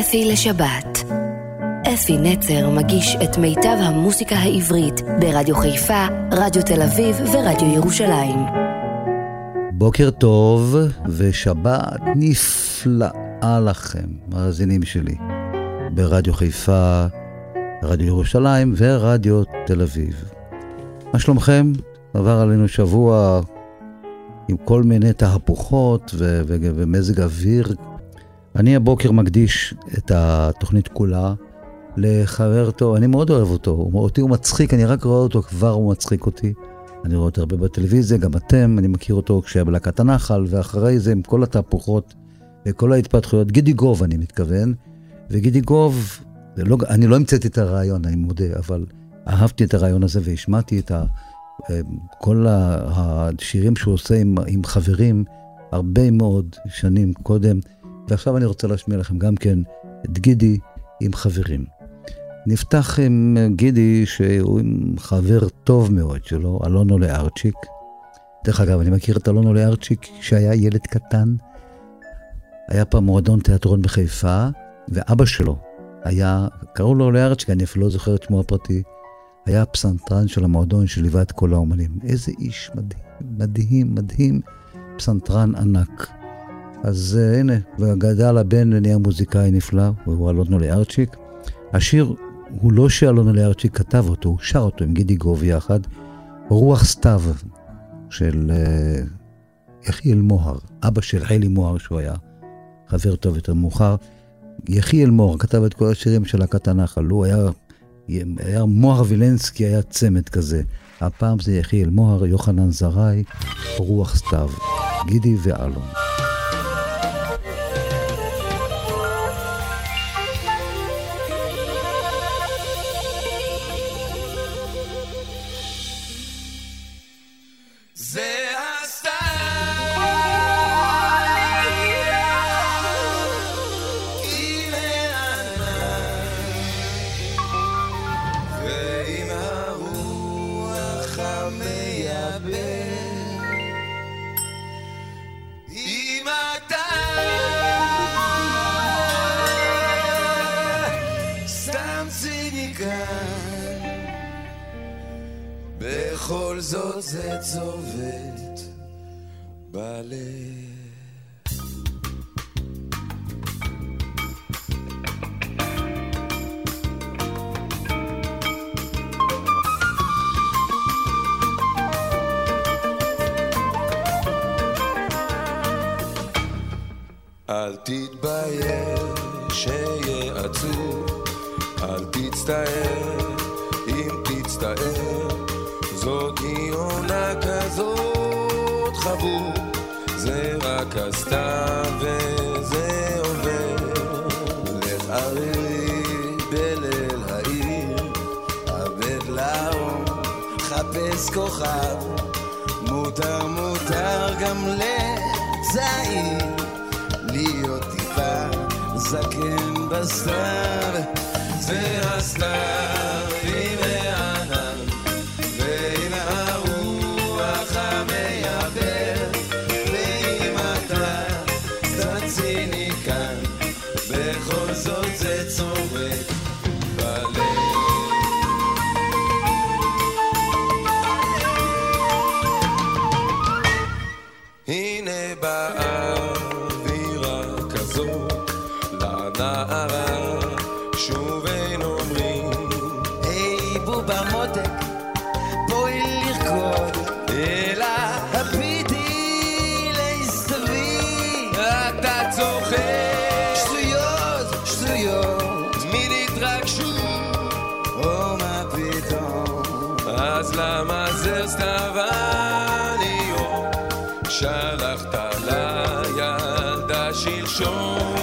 אפי לשבת. אפי נצר מגיש את מיטב המוסיקה העברית ברדיו חיפה, רדיו תל אביב ורדיו ירושלים. בוקר טוב ושבת נפלאה לכם, מאזינים שלי, ברדיו חיפה, רדיו ירושלים ורדיו תל אביב. מה שלומכם? עבר עלינו שבוע עם כל מיני תהפוכות ומזג אוויר. אני הבוקר מקדיש את התוכנית כולה לחבר טוב, אני מאוד אוהב אותו, אותי הוא מצחיק, אני רק רואה אותו, כבר הוא מצחיק אותי. אני רואה אותו הרבה בטלוויזיה, גם אתם, אני מכיר אותו כשהיה בלהקת הנחל, ואחרי זה עם כל התהפוכות וכל ההתפתחויות, גידי גוב אני מתכוון, וגידי גוב, לא, אני לא המצאתי את הרעיון, אני מודה, אבל אהבתי את הרעיון הזה והשמעתי את ה... כל השירים שהוא עושה עם, עם חברים הרבה מאוד שנים קודם, ועכשיו אני רוצה להשמיע לכם גם כן את גידי עם חברים. נפתח עם גידי שהוא עם חבר טוב מאוד שלו, אלונו לארצ'יק. דרך אגב, אני מכיר את אלונו לארצ'יק כשהיה ילד קטן. היה פעם מועדון תיאטרון בחיפה, ואבא שלו היה, קראו לו לארצ'יק, אני אפילו לא זוכר את שמו הפרטי, היה הפסנתרן של המועדון שליווה את כל האומנים. איזה איש מדהים, מדהים, מדהים, פסנתרן ענק. אז uh, הנה, וגדל הבן ונהיה מוזיקאי נפלא, והוא אלונו לארצ'יק. השיר הוא לא שאלונו לארצ'יק כתב אותו, הוא שר אותו עם גידי גוב יחד. רוח סתיו של uh, יחיאל מוהר, אבא של חלי מוהר, שהוא היה חבר טוב יותר מאוחר. יחיאל מוהר כתב את כל השירים של להקת הנחל, הוא היה היה מוהר וילנסקי, היה צמד כזה. הפעם זה יחיאל מוהר, יוחנן זרעי, רוח סתיו, גידי ואלון. מותר מותר גם לצעיר. להיות טיפה זקן בסתיו, זה הסתיו show.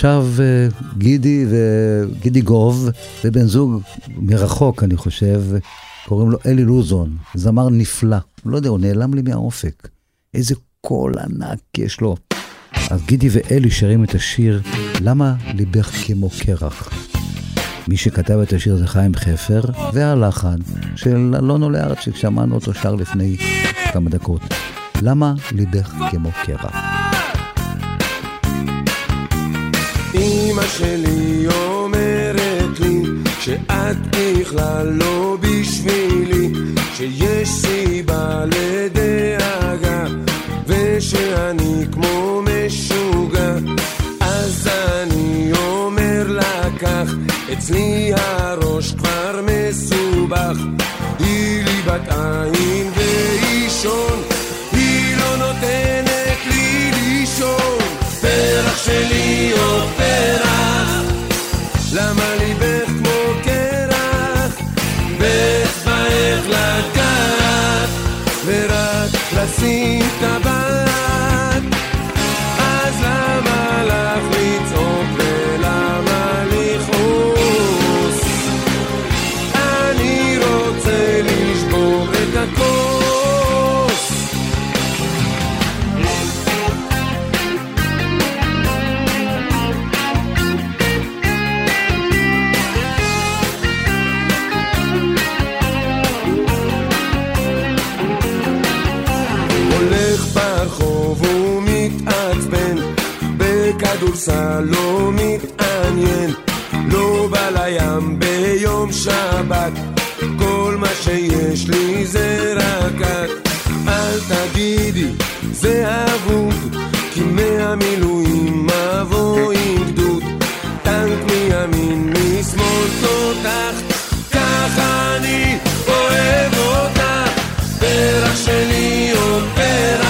עכשיו אה, גידי וגידי גוב ובן זוג מרחוק, אני חושב, קוראים לו אלי לוזון, זמר נפלא. לא יודע, הוא נעלם לי מהאופק. איזה קול ענק יש לו. אז גידי ואלי שרים את השיר "למה ליבך כמו קרח". מי שכתב את השיר זה חיים חפר, והלחן של אלון עולה ארץ ששמענו אותו שר לפני כמה דקות. למה ליבך כמו קרח? אמא שלי אומרת לי שאת בכלל לא בשבילי שיש סיבה לדאגה ושאני כמו משוגע. אז אני אומר לה כך אצלי הראש כבר מסובך היא לי בת עין ואישון think about בכדורסל לא מתעניין, לא בא לים ביום שבת, כל מה שיש לי זה רק את. אל תגידי, זה אבוד, כי מהמילואים מבוא עם גדוד, טנק מימין, משמאל תותח, ככה אני אוהב אותך, פרח שלי או פרח,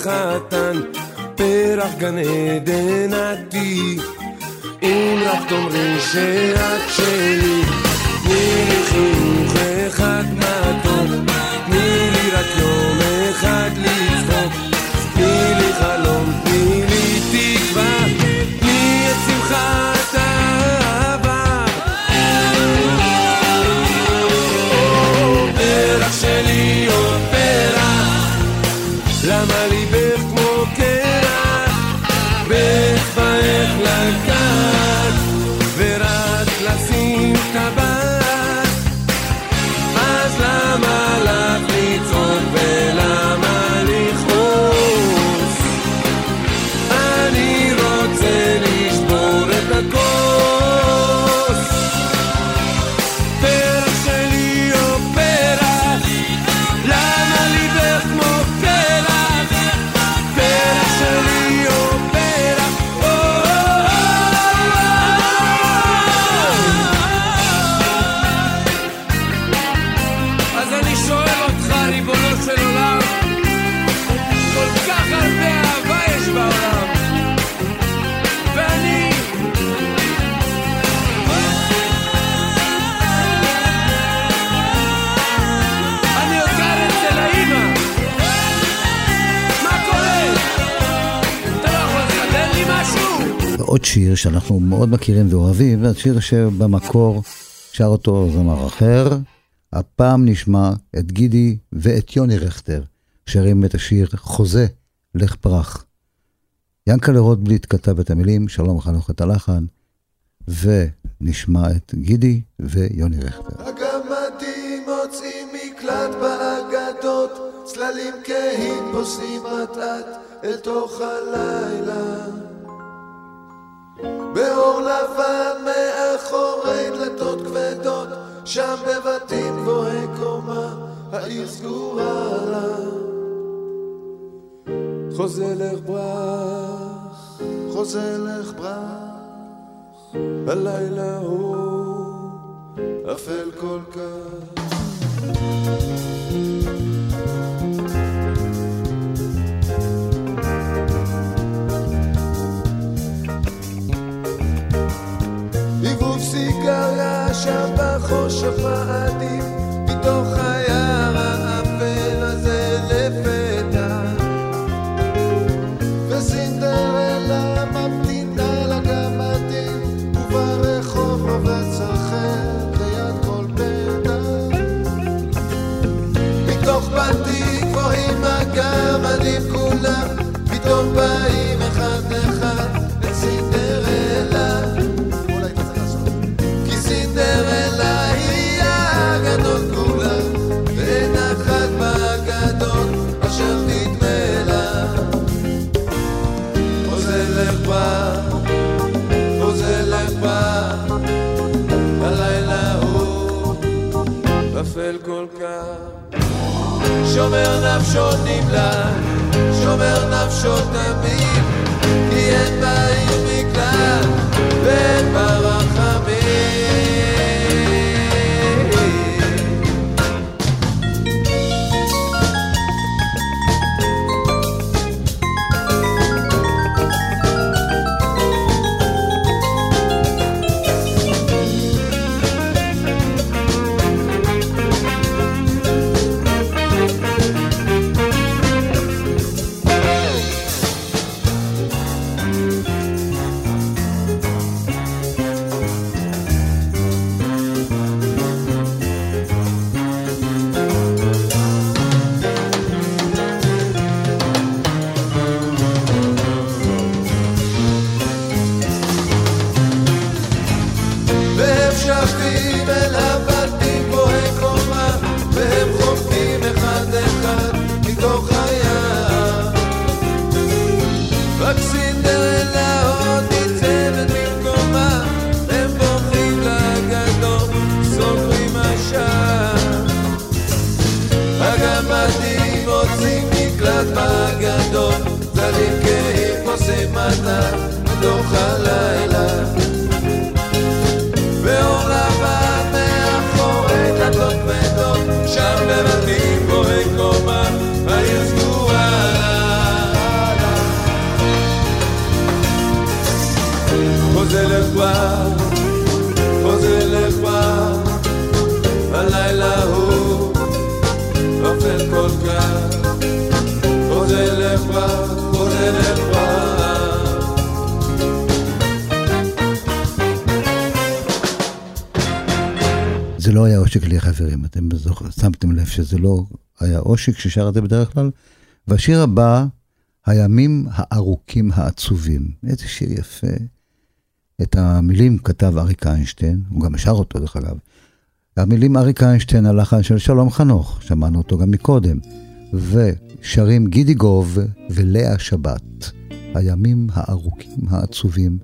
לך לחתן, פרח גן עדן עתי, אם רק תאמרי שאת שלי, תני לי חיוך שאנחנו מאוד מכירים ואוהבים, זה שיר שבמקור שר אותו זמר אחר. הפעם נשמע את גידי ואת יוני רכטר, שרים את השיר חוזה, לך פרח. ינקלה רוטבליט כתב את המילים, שלום חנוך את הלחן, ונשמע את גידי ויוני רכטר. הגמדים מוצאים מקלט באגדות, צללים כהים פוסעים אט אט אל תוך הלילה. באור לבן מאחורי דלתות כבדות, שם בבתים גבוהי קומה, העיר סגורה לה. חוזה לך ברח, חוזה לך ברח, הלילה הוא אפל כל כך. בחושך מאדים שומר נפשו נמלט, שומר נפשו תמיד כי אין בעיר שזה לא היה עושק ששר את זה בדרך כלל. והשיר הבא, הימים הארוכים העצובים. איזה שיר יפה. את המילים כתב אריק איינשטיין, הוא גם שר אותו דרך אגב. המילים אריק איינשטיין, הלחן של שלום חנוך, שמענו אותו גם מקודם. ושרים גידי גוב ולאה שבת. הימים הארוכים העצובים.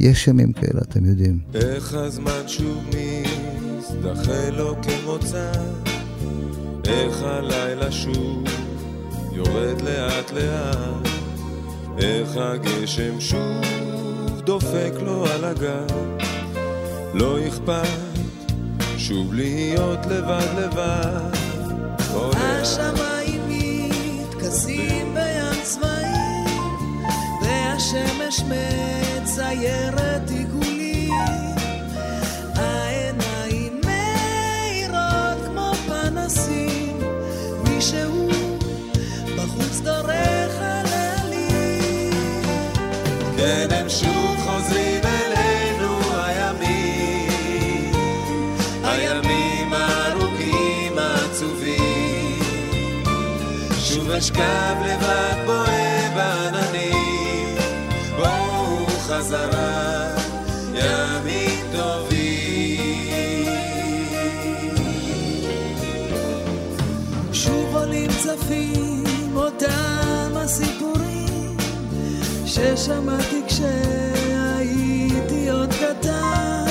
יש ימים כאלה, אתם יודעים. איך הזמן שוב מזדחה לו כמוצא, איך הלילה שוב יורד לאט לאט, איך הגשם שוב דופק לו על הגב, לא אכפת שוב להיות לבד לבד. השמיים מתכסים בים צבעים, והשמש מציירת עיגולים. אשכב לבד בוהה בעננים, בואו חזרה, ימים טובים. שוב עולים צפים אותם הסיפורים ששמעתי כשהייתי עוד קטן.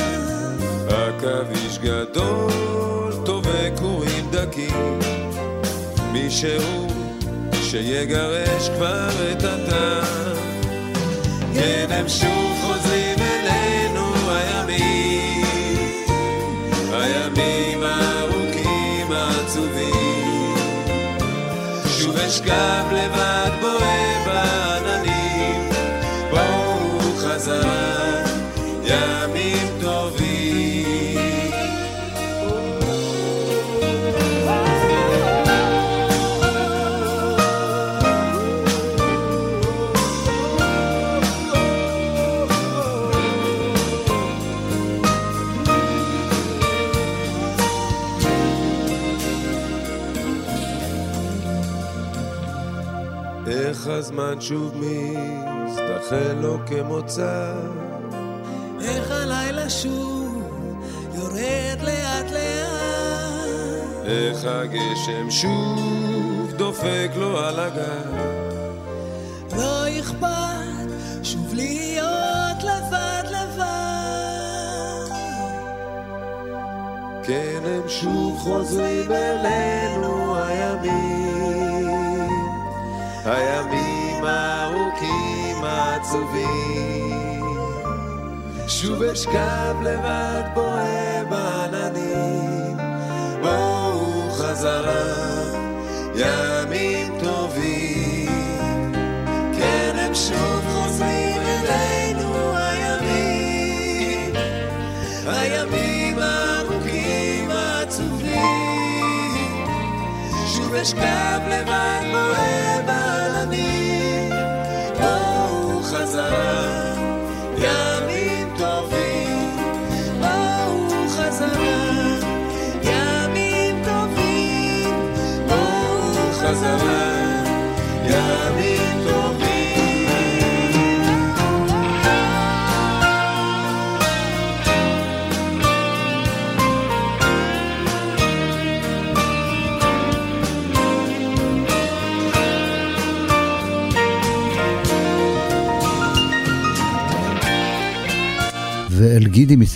עכביש גדול, טובה קורים דקים, מי שהוא שיגרש כבר את הטעם. כן, הם שוב חוזרים אלינו הימים, הימים הארוכים העצובים. שוב אשכב לבד שוב מזדחל לו כמוצא. איך הלילה שוב יורד לאט לאט. איך הגשם שוב דופק לו על הגב. לא אכפת שוב להיות לבד לבד. כן הם שוב חוזרים אלינו הימים. הימים העצובים שוב אשכב לבד בוהה בעננים. בואו חזרה ימים טובים. כן הם שוב חוזרים אלינו הימים. הימים הארוכים העצובים. שוב אשכב לבד בוהה בעננים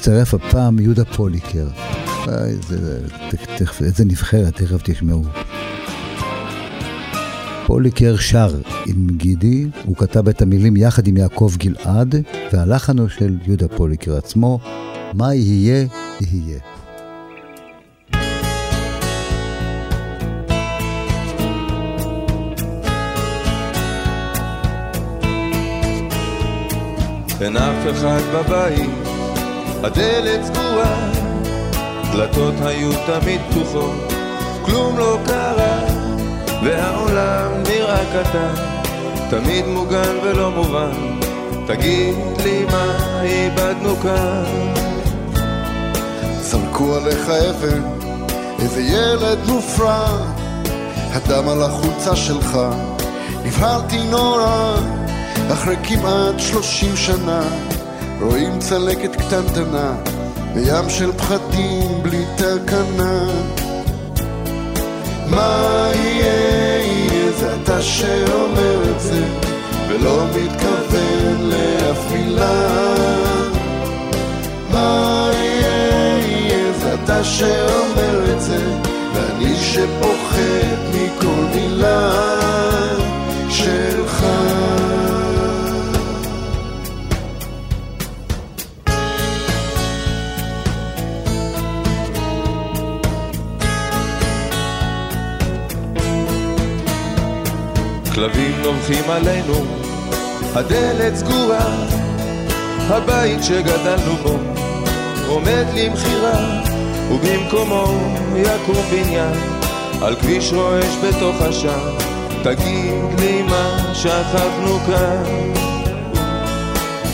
מצטרף הפעם יהודה פוליקר. אה, איזה, נבחרת, תכף תשמעו. פוליקר שר עם גידי, הוא כתב את המילים יחד עם יעקב גלעד, והלחן הוא של יהודה פוליקר עצמו, מה יהיה, יהיה. אין אף אחד בבית, הדלת סגורה, דלתות היו תמיד פתוחות, כלום לא קרה, והעולם נראה קטן, תמיד מוגן ולא מובן, תגיד לי מה איבדנו כאן. זרקו עליך אבן, איזה ילד מופרע, הדם על החולצה שלך, נבהלתי נורא, אחרי כמעט שלושים שנה, רואים צלקת קטנטנה, בים של פחדים בלי תקנה. מה יהיה, יהיה, זה אתה שאומר את זה, ולא מתכוון לאף מילה. מה יהיה, יהיה, זה אתה שאומר את זה, ואני שפוחד מכל מילה שלך. כלבים נובחים עלינו, הדלת סגורה, הבית שגדלנו בו עומד למכירה, ובמקומו יקום בניין על כביש רועש בתוך השער. תגיד לי מה שכחנו כאן.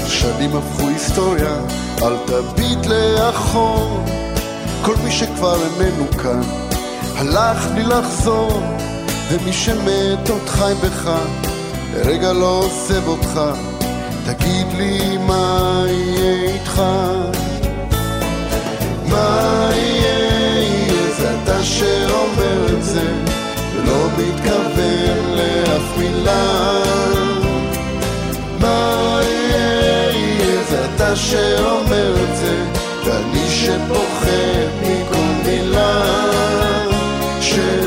שנים הפכו היסטוריה, אל תביט לאחור. כל מי שכבר איננו כאן, הלך בלי לחזור, ומי שמת עוד חי בך, לרגע לא עוזב אותך. תגיד לי מה יהיה איתך? מה יהיה, זה אתה שאומר את זה, ולא מתכוון לאף מילה. מה יהיה, זה אתה שאומר את זה, ואני שפוחד מכל מילה שלך.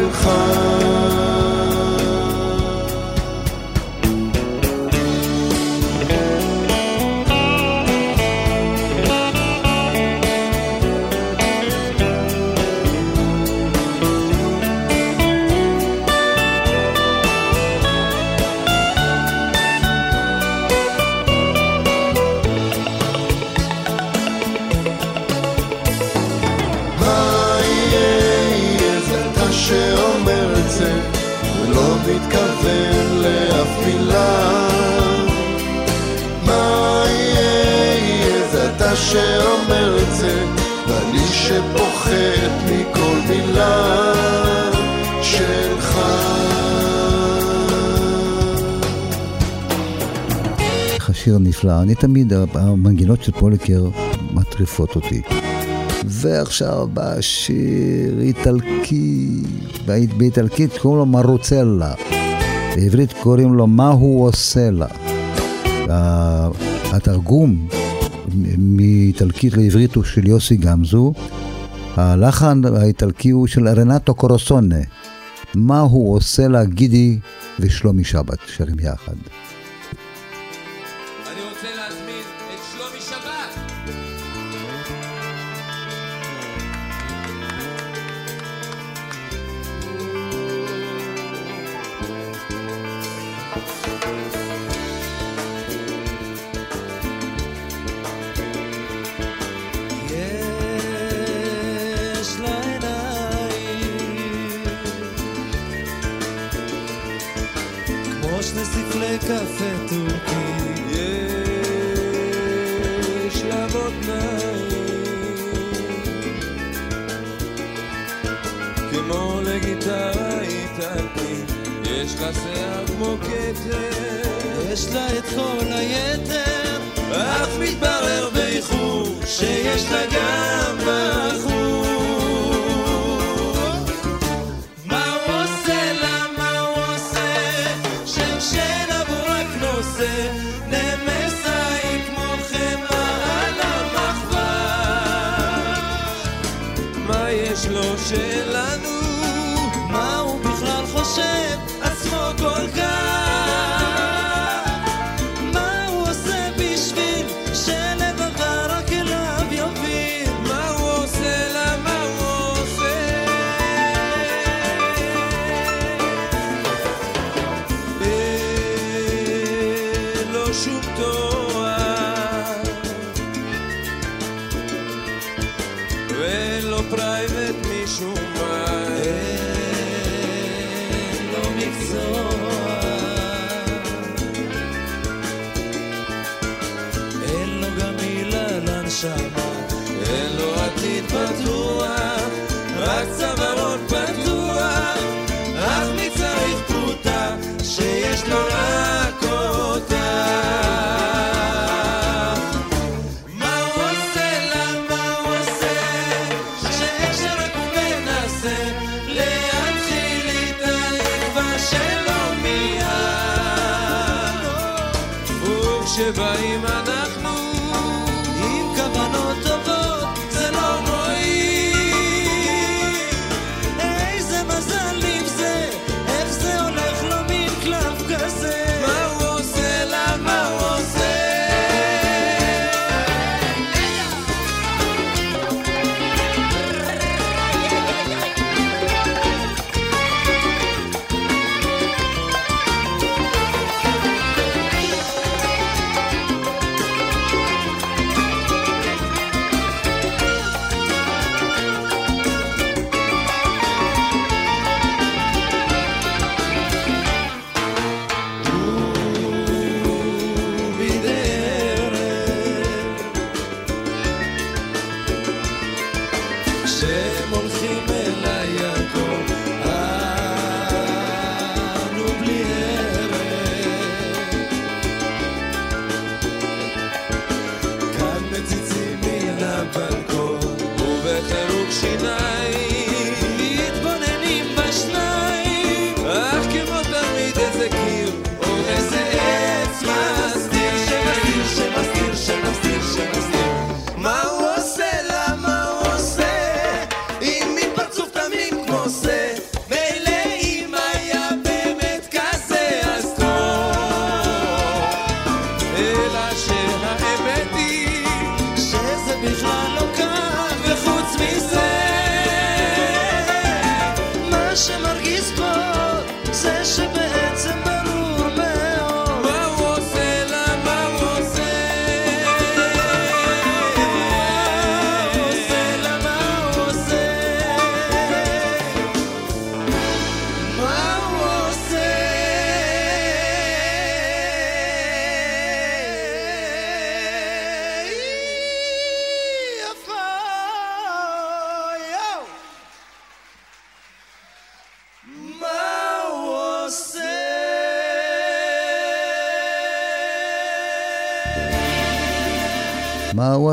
נפלא. אני תמיד, המנגינות של פוליקר מטריפות אותי. ועכשיו בא שיר איטלקי, באיטלקית קוראים לו מרוצלה, בעברית קוראים לו מה הוא עושה לה. התרגום מאיטלקית לעברית הוא של יוסי גמזו, הלחן האיטלקי הוא של רנטו קורוסונה, מה הוא עושה לה גידי ושלומי שבת, שרים יחד. ראית, ראית אותי, יש לה שיער כמו כתר, יש לה את כל היתר, אף מתברר באיחור, שיש לה גם בחור.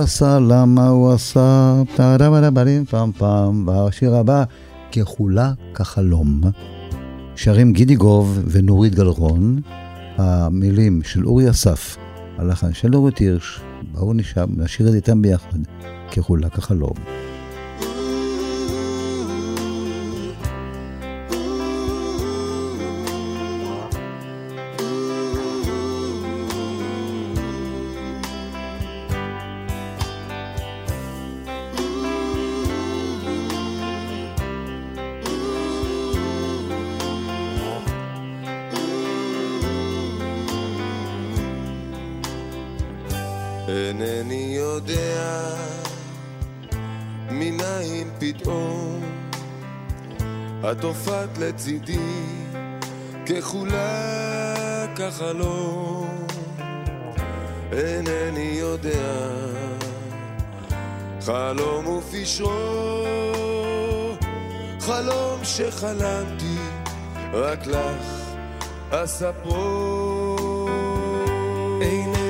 עשה, למה הוא עשה, טה-דה-בה-דה-בה-דים, פעם פעם, והשיר הבא, כחולה כחלום. שרים גידי גוב ונורית גלרון, המילים של אורי אסף, הלחן של אורית הירש, בואו נשאר, נשאיר את זה איתם ביחד, כחולה כחלום. הופעת לצידי ככולה כחלום אינני יודע. חלום ופשרו חלום שחלמתי רק לך אספרו אינני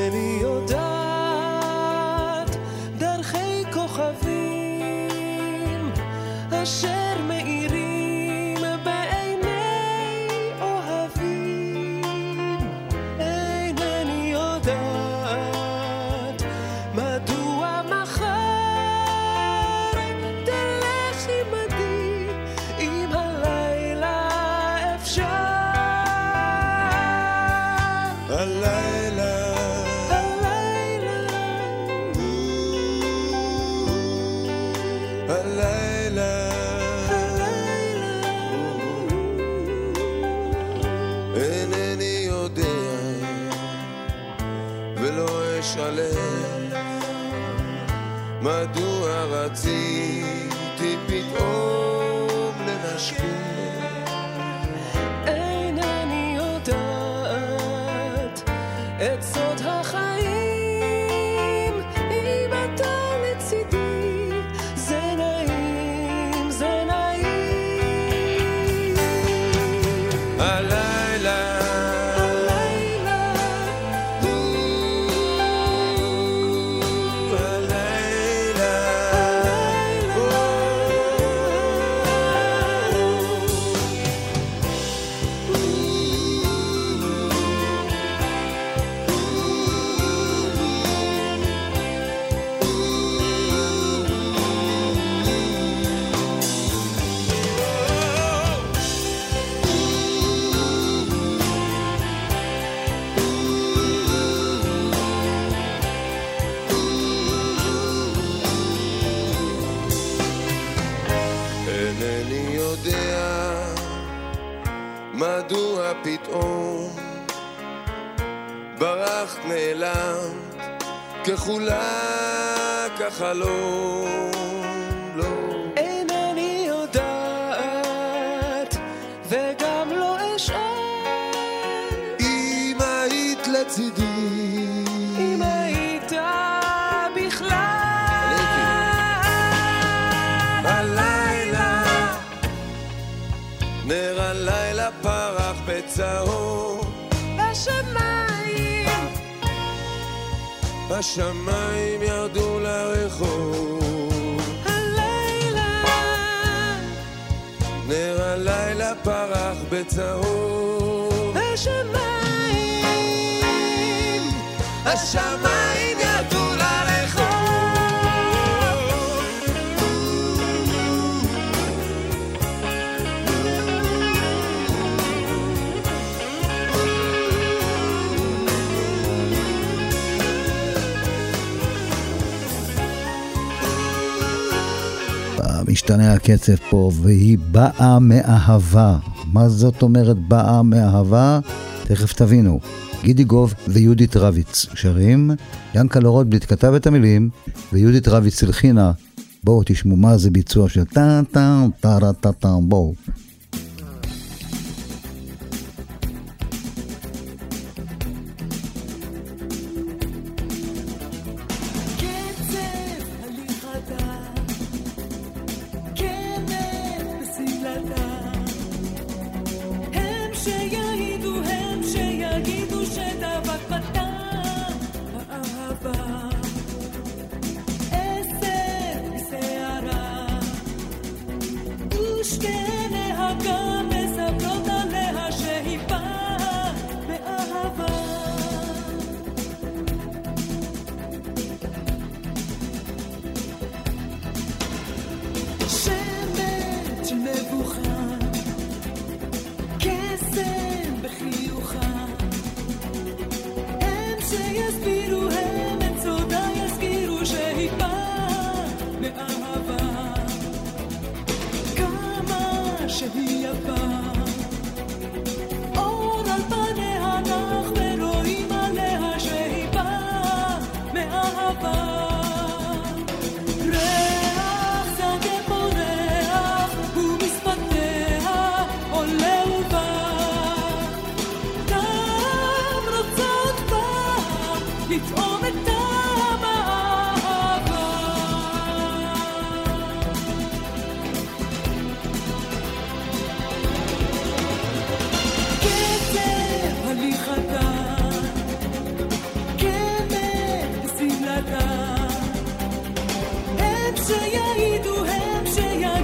ככולה כחלום השמיים ירדו לרחוב. הלילה. נר הלילה פרח בצהוב. השמיים. השמיים משתנה הקצב פה, והיא באה מאהבה. מה זאת אומרת באה מאהבה? תכף תבינו. גידי גוב ויהודית רביץ שרים, ינקלה רוטבליט כתב את המילים, ויהודית רביץ הלחינה. בואו תשמעו מה זה ביצוע של טה טה טה טה טה בואו.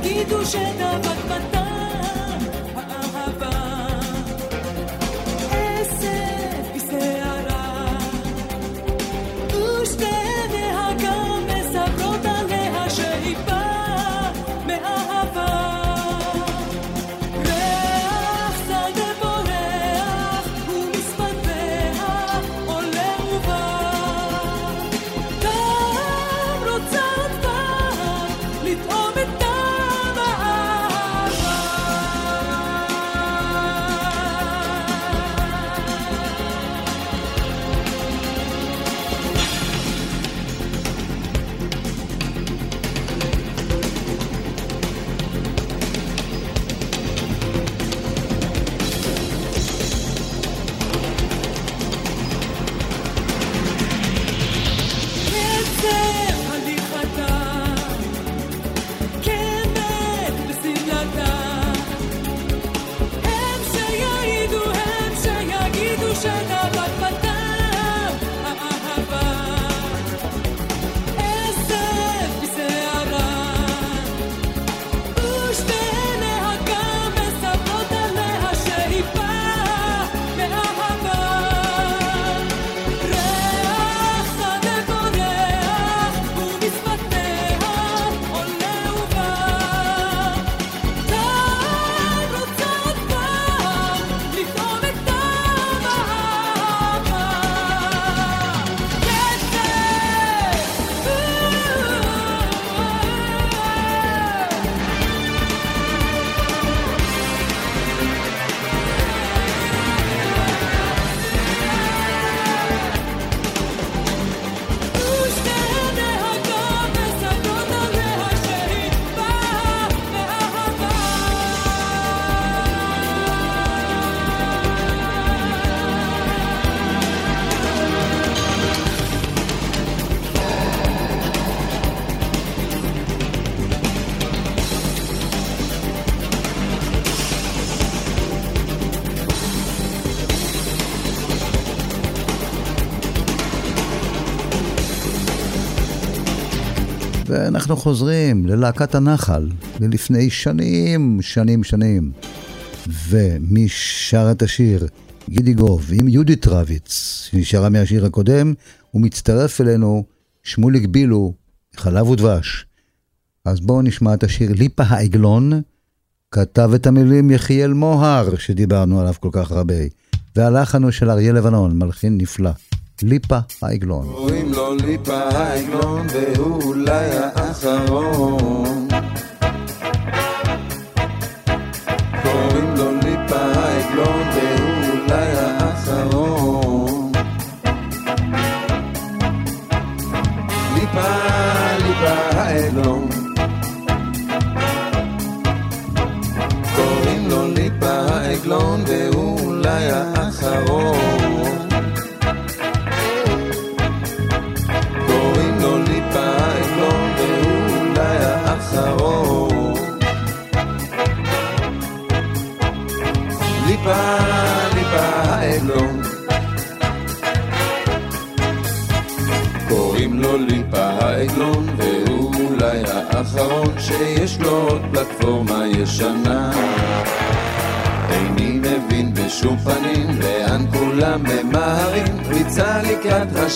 Tegidu, ואנחנו חוזרים ללהקת הנחל, ללפני שנים, שנים, שנים. ומי שר את השיר? גידי גוב עם יהודית רביץ, שנשארה מהשיר הקודם, ומצטרף אלינו שמוליק בילו, חלב ודבש. אז בואו נשמע את השיר ליפה העגלון, כתב את המילים יחיאל מוהר, שדיברנו עליו כל כך הרבה, והלחן הוא של אריה לבנון, מלחין נפלא. ליפה העגלון. קוראים לו ליפה העגלון והוא אולי האחרון קוראים לו ליפה העגלון והוא אולי האחרון ליפה, ליפה העגלון קוראים לו ליפה העגלון והוא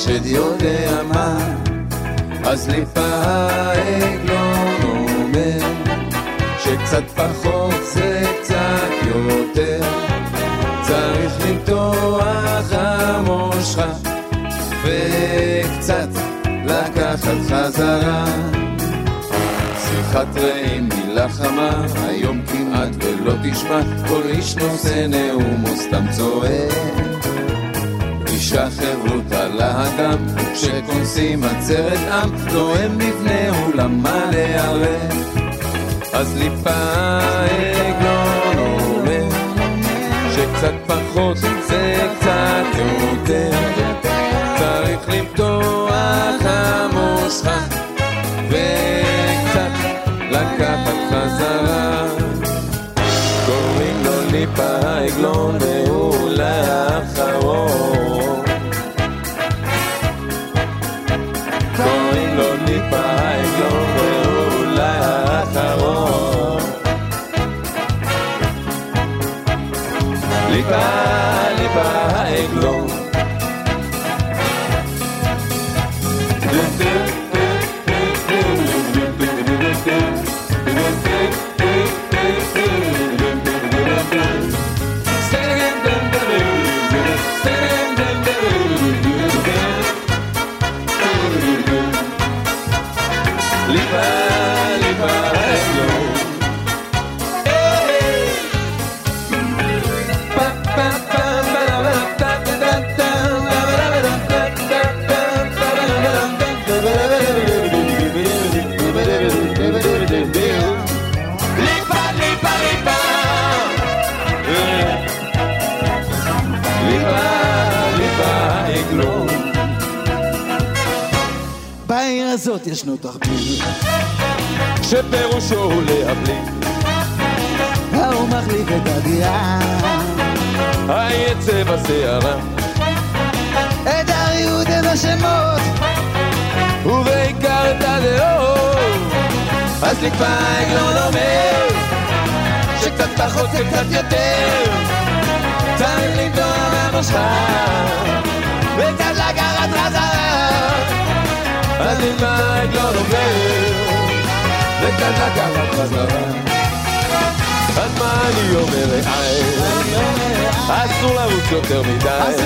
השד יודע מה. אז ליפה העגלון אומר שקצת פחות זה קצת יותר. צריך למתוח המושכה וקצת לקחת חזרה. שיחת רעים מילה חמה, היום כמעט ולא תשמע. כל איש נושא נאום או סתם צועק. אישה חברותה לאדם, וכשכונסים עצרת עם, נואם מבנה אולם מלא ערב. אז ליפה עגלון אומר, שקצת פחות זה קצת יותר, צריך למתוח המושכה, וקצת לקחת חזרה. קוראים לו ליפה עגלון והוא ליפה, ליפה עגלון. ליבה, תחביב, שפירושו הוא להבליט ההוא מחליף את הדירה, היצא בסערה את הריהוט את השמות, ובעיקר את הדעות. אז ליפה עגלון אומר שקצת פחות זה קצת יותר צריך למדור מהמושכה ליפה עגלון אומר וקצת לקחת חזרה. אז מה אני אומר רעי? אסור לרוץ יותר מדי.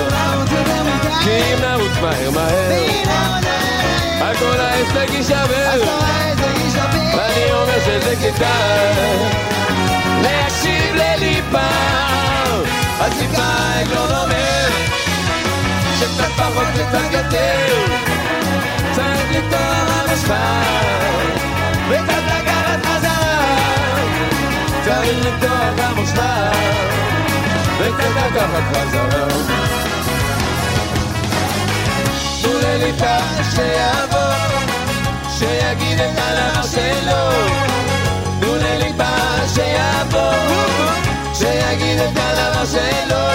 כי אם נרוץ מהר מהר. והנה הכל ההישג יישבר. ואני אומר שזה כדאי. להקשיב לליבה. אז ליבה עגלון אומר שקצת פחות וקצת יותר צריך לפתוח המושבה וקצת לקחת חזרה תנו לליבה שיעבור שיגיד את הלמה שלו. תנו לליבה שיעבור שיגיד את הלמה שלו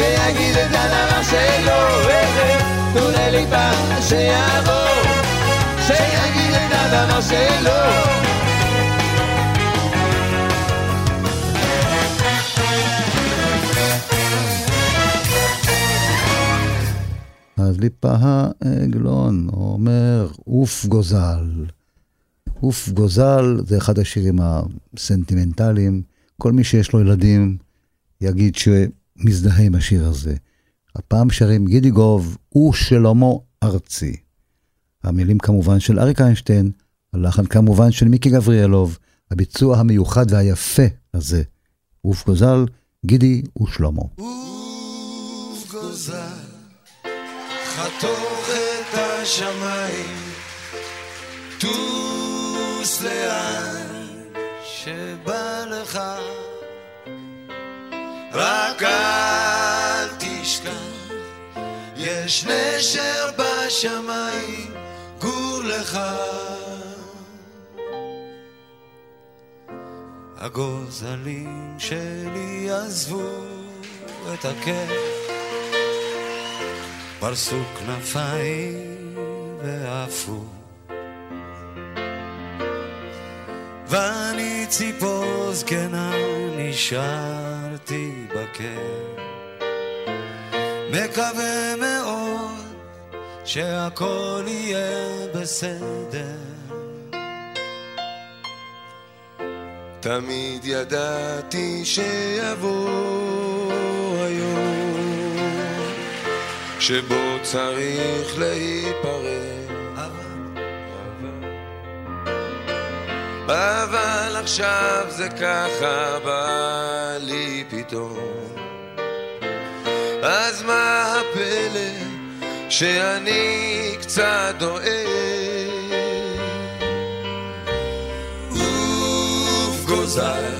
שיגיד את הלמה שלו תנו לליבה שיעבור שיגיד את הדבר שלו אז ליפה העגלון אומר, עוף גוזל. עוף גוזל זה אחד השירים הסנטימנטליים. כל מי שיש לו ילדים יגיד שמזדהה עם השיר הזה. הפעם שרים גידי גוב ושלמה ארצי. המילים כמובן של אריק איינשטיין, הלחן כמובן של מיקי גבריאלוב, הביצוע המיוחד והיפה הזה. עוף גוזל, גידי ושלמה. עוף גוזל, חתוך את השמיים, טוס לאן שבא לך, רק יש נשר בשמיים, גור לך. הגוזלים שלי עזבו את הכיף, פרסו כנפיים ועפו. ואני ציפור זקנה נשארתי בכר. מקווה מאוד שהכל יהיה בסדר. תמיד ידעתי שיבוא היום שבו צריך להיפרד. אבל עכשיו זה ככה בא לי פתאום. אז מה הפלא שאני קצת דואג. עוף גוזל,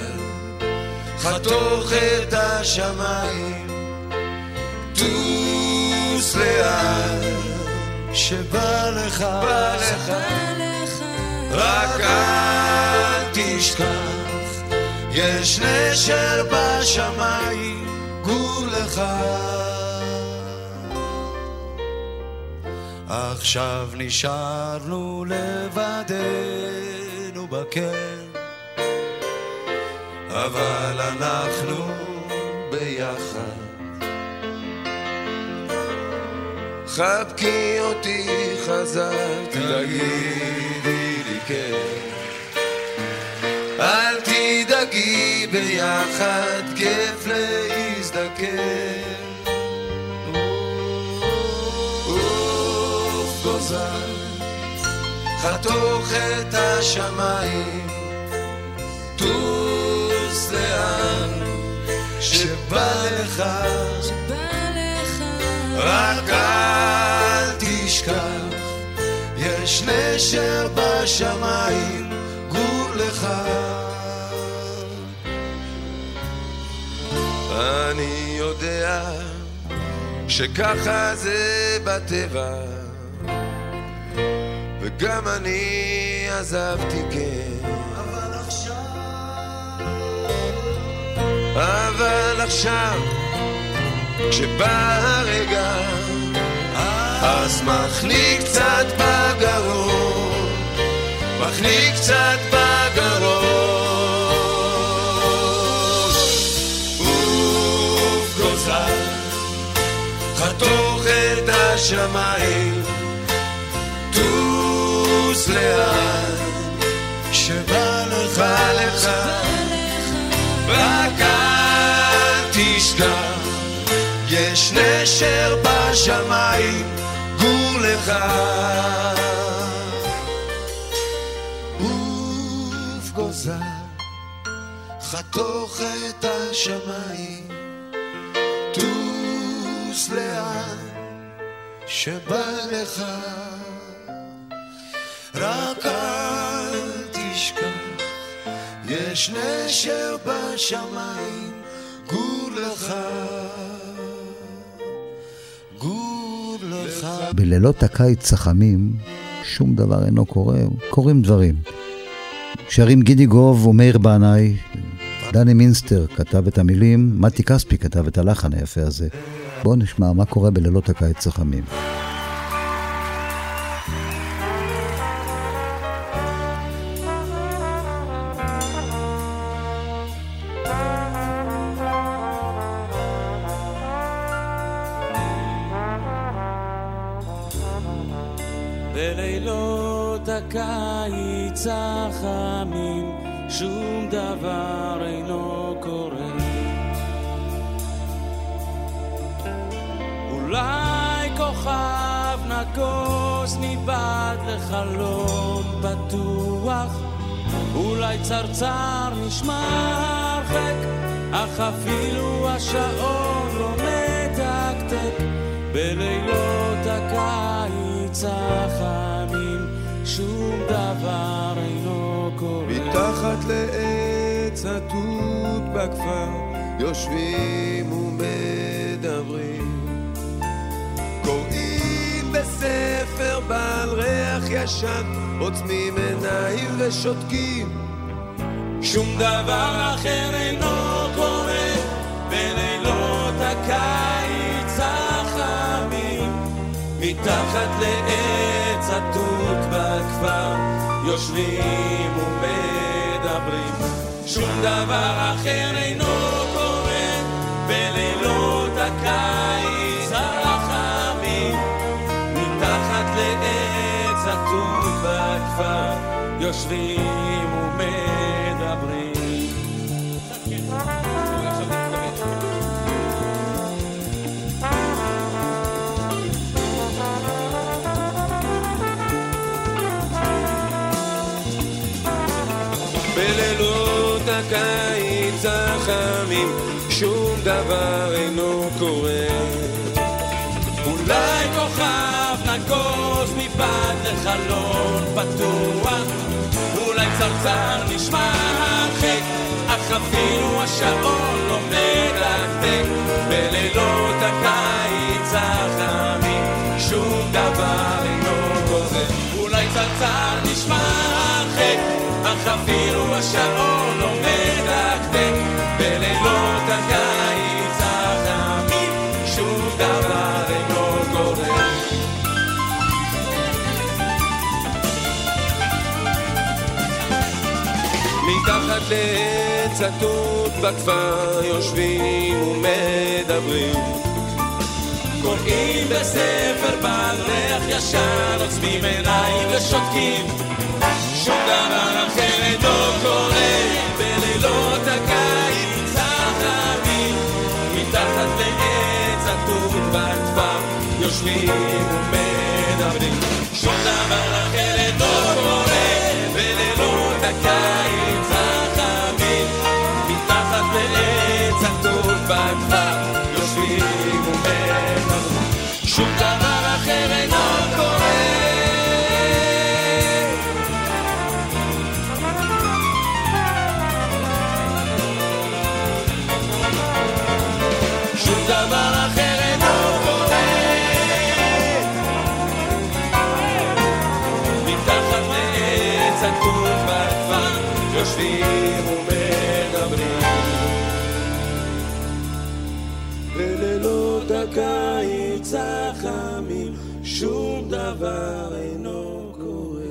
חתוך את השמיים, טוס לאן שבא לך, בא לך, רק אל תשכח, יש נשר בשמיים, גור לך. עכשיו נשארנו לבדנו בקר, אבל אנחנו ביחד. חבקי אותי חזק, תגידי לי כן. אל תדאגי ביחד, כיף להזדקן. גוזל, חתוך את השמיים, טוס לאן שבא לך. רק אל תשכח, יש נשר בשמיים, גור לך. אני יודע שככה זה בטבע וגם אני עזבתי כן. אבל עכשיו... אבל עכשיו כשבא הרגע אז מחלי קצת בגרון מחלי קצת בגרון עוף גוזל חתוך את השמיים לאן שבא יש נשר בשמיים גור לך גוזל, חתוך את השמיים, טוס לאן שבא לך, רק אל תשכח, יש נשר בשמיים, גור לך, גור לך. בלילות הקיץ החמים, שום דבר אינו קורה, קורים דברים. שרים גידי גוב ומאיר בנאי, דני מינסטר כתב את המילים, מתי כספי כתב את הלחן היפה הזה. בואו נשמע מה קורה בלילות הקיץ החמים. ישן, עוצמים עיניים ושותקים. שום דבר אחר אינו קורה בלילות הקיץ החמים. מתחת לעץ התות בכפר יושבים ומדברים. שום דבר אחר אינו בכפר, יושבים ומדברים. בלילות הקיץ החמים שום דבר אינו קורה מפת לחלון פתוח. אולי צרצר נשמע הרחק אך אפילו השעון לא מרתק בלילות הקיץ החמים שום דבר אינו קורה אולי צרצר נשמע הרחק אך אפילו השעון לא מדקדק בלילות הקיץ מתחת לעץ התות בכפר יושבים ומדברים. קוראים בספר בעל ריח ישן עוצמים עיניים ושותקים. שום דבר אחר אינו קורה בלילות הקיץ החמים. מתחת לעץ התות בכפר יושבים ומדברים. שום דבר אחר התות שום דבר אינו קורה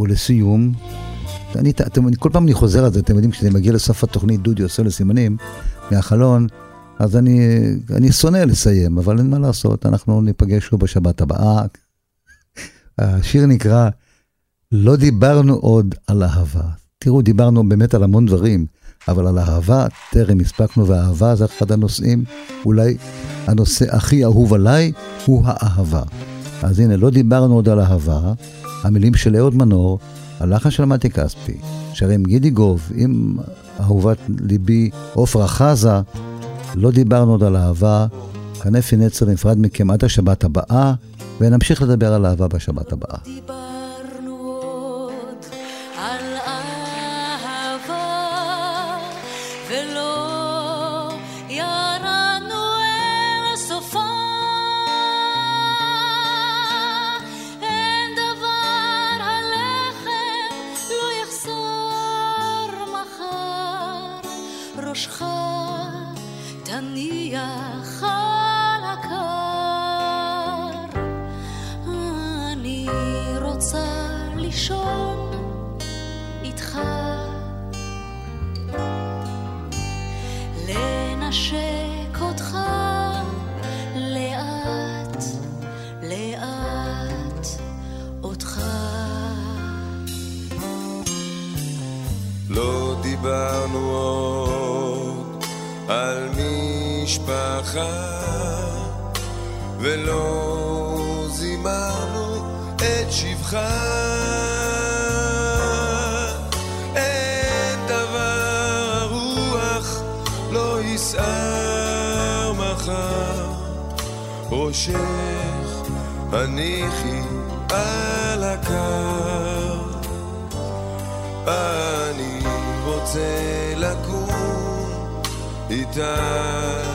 ולסיום, אני, אתם, אני, כל פעם אני חוזר על זה, אתם יודעים, כשאני מגיע לסוף התוכנית, דודי עושה לי סימנים מהחלון, אז אני, אני שונא לסיים, אבל אין מה לעשות, אנחנו ניפגש שוב בשבת הבאה. השיר נקרא "לא דיברנו עוד על אהבה". תראו, דיברנו באמת על המון דברים, אבל על אהבה טרם הספקנו, ואהבה זה אחד הנושאים, אולי הנושא הכי אהוב עליי הוא האהבה. אז הנה, לא דיברנו עוד על אהבה, המילים של אהוד מנור, הלחן של מתי כספי, שרים גידי גוב עם אהובת ליבי עפרה חזה, לא דיברנו עוד על אהבה, כאן אפי נצר נפרד מכם עד השבת הבאה, ונמשיך לדבר על אהבה בשבת הבאה. משפחה ולא זימרנו את שבחה אין דבר הרוח לא יסער מחר. ראשך הניחי על הקר. אני רוצה לקום איתה.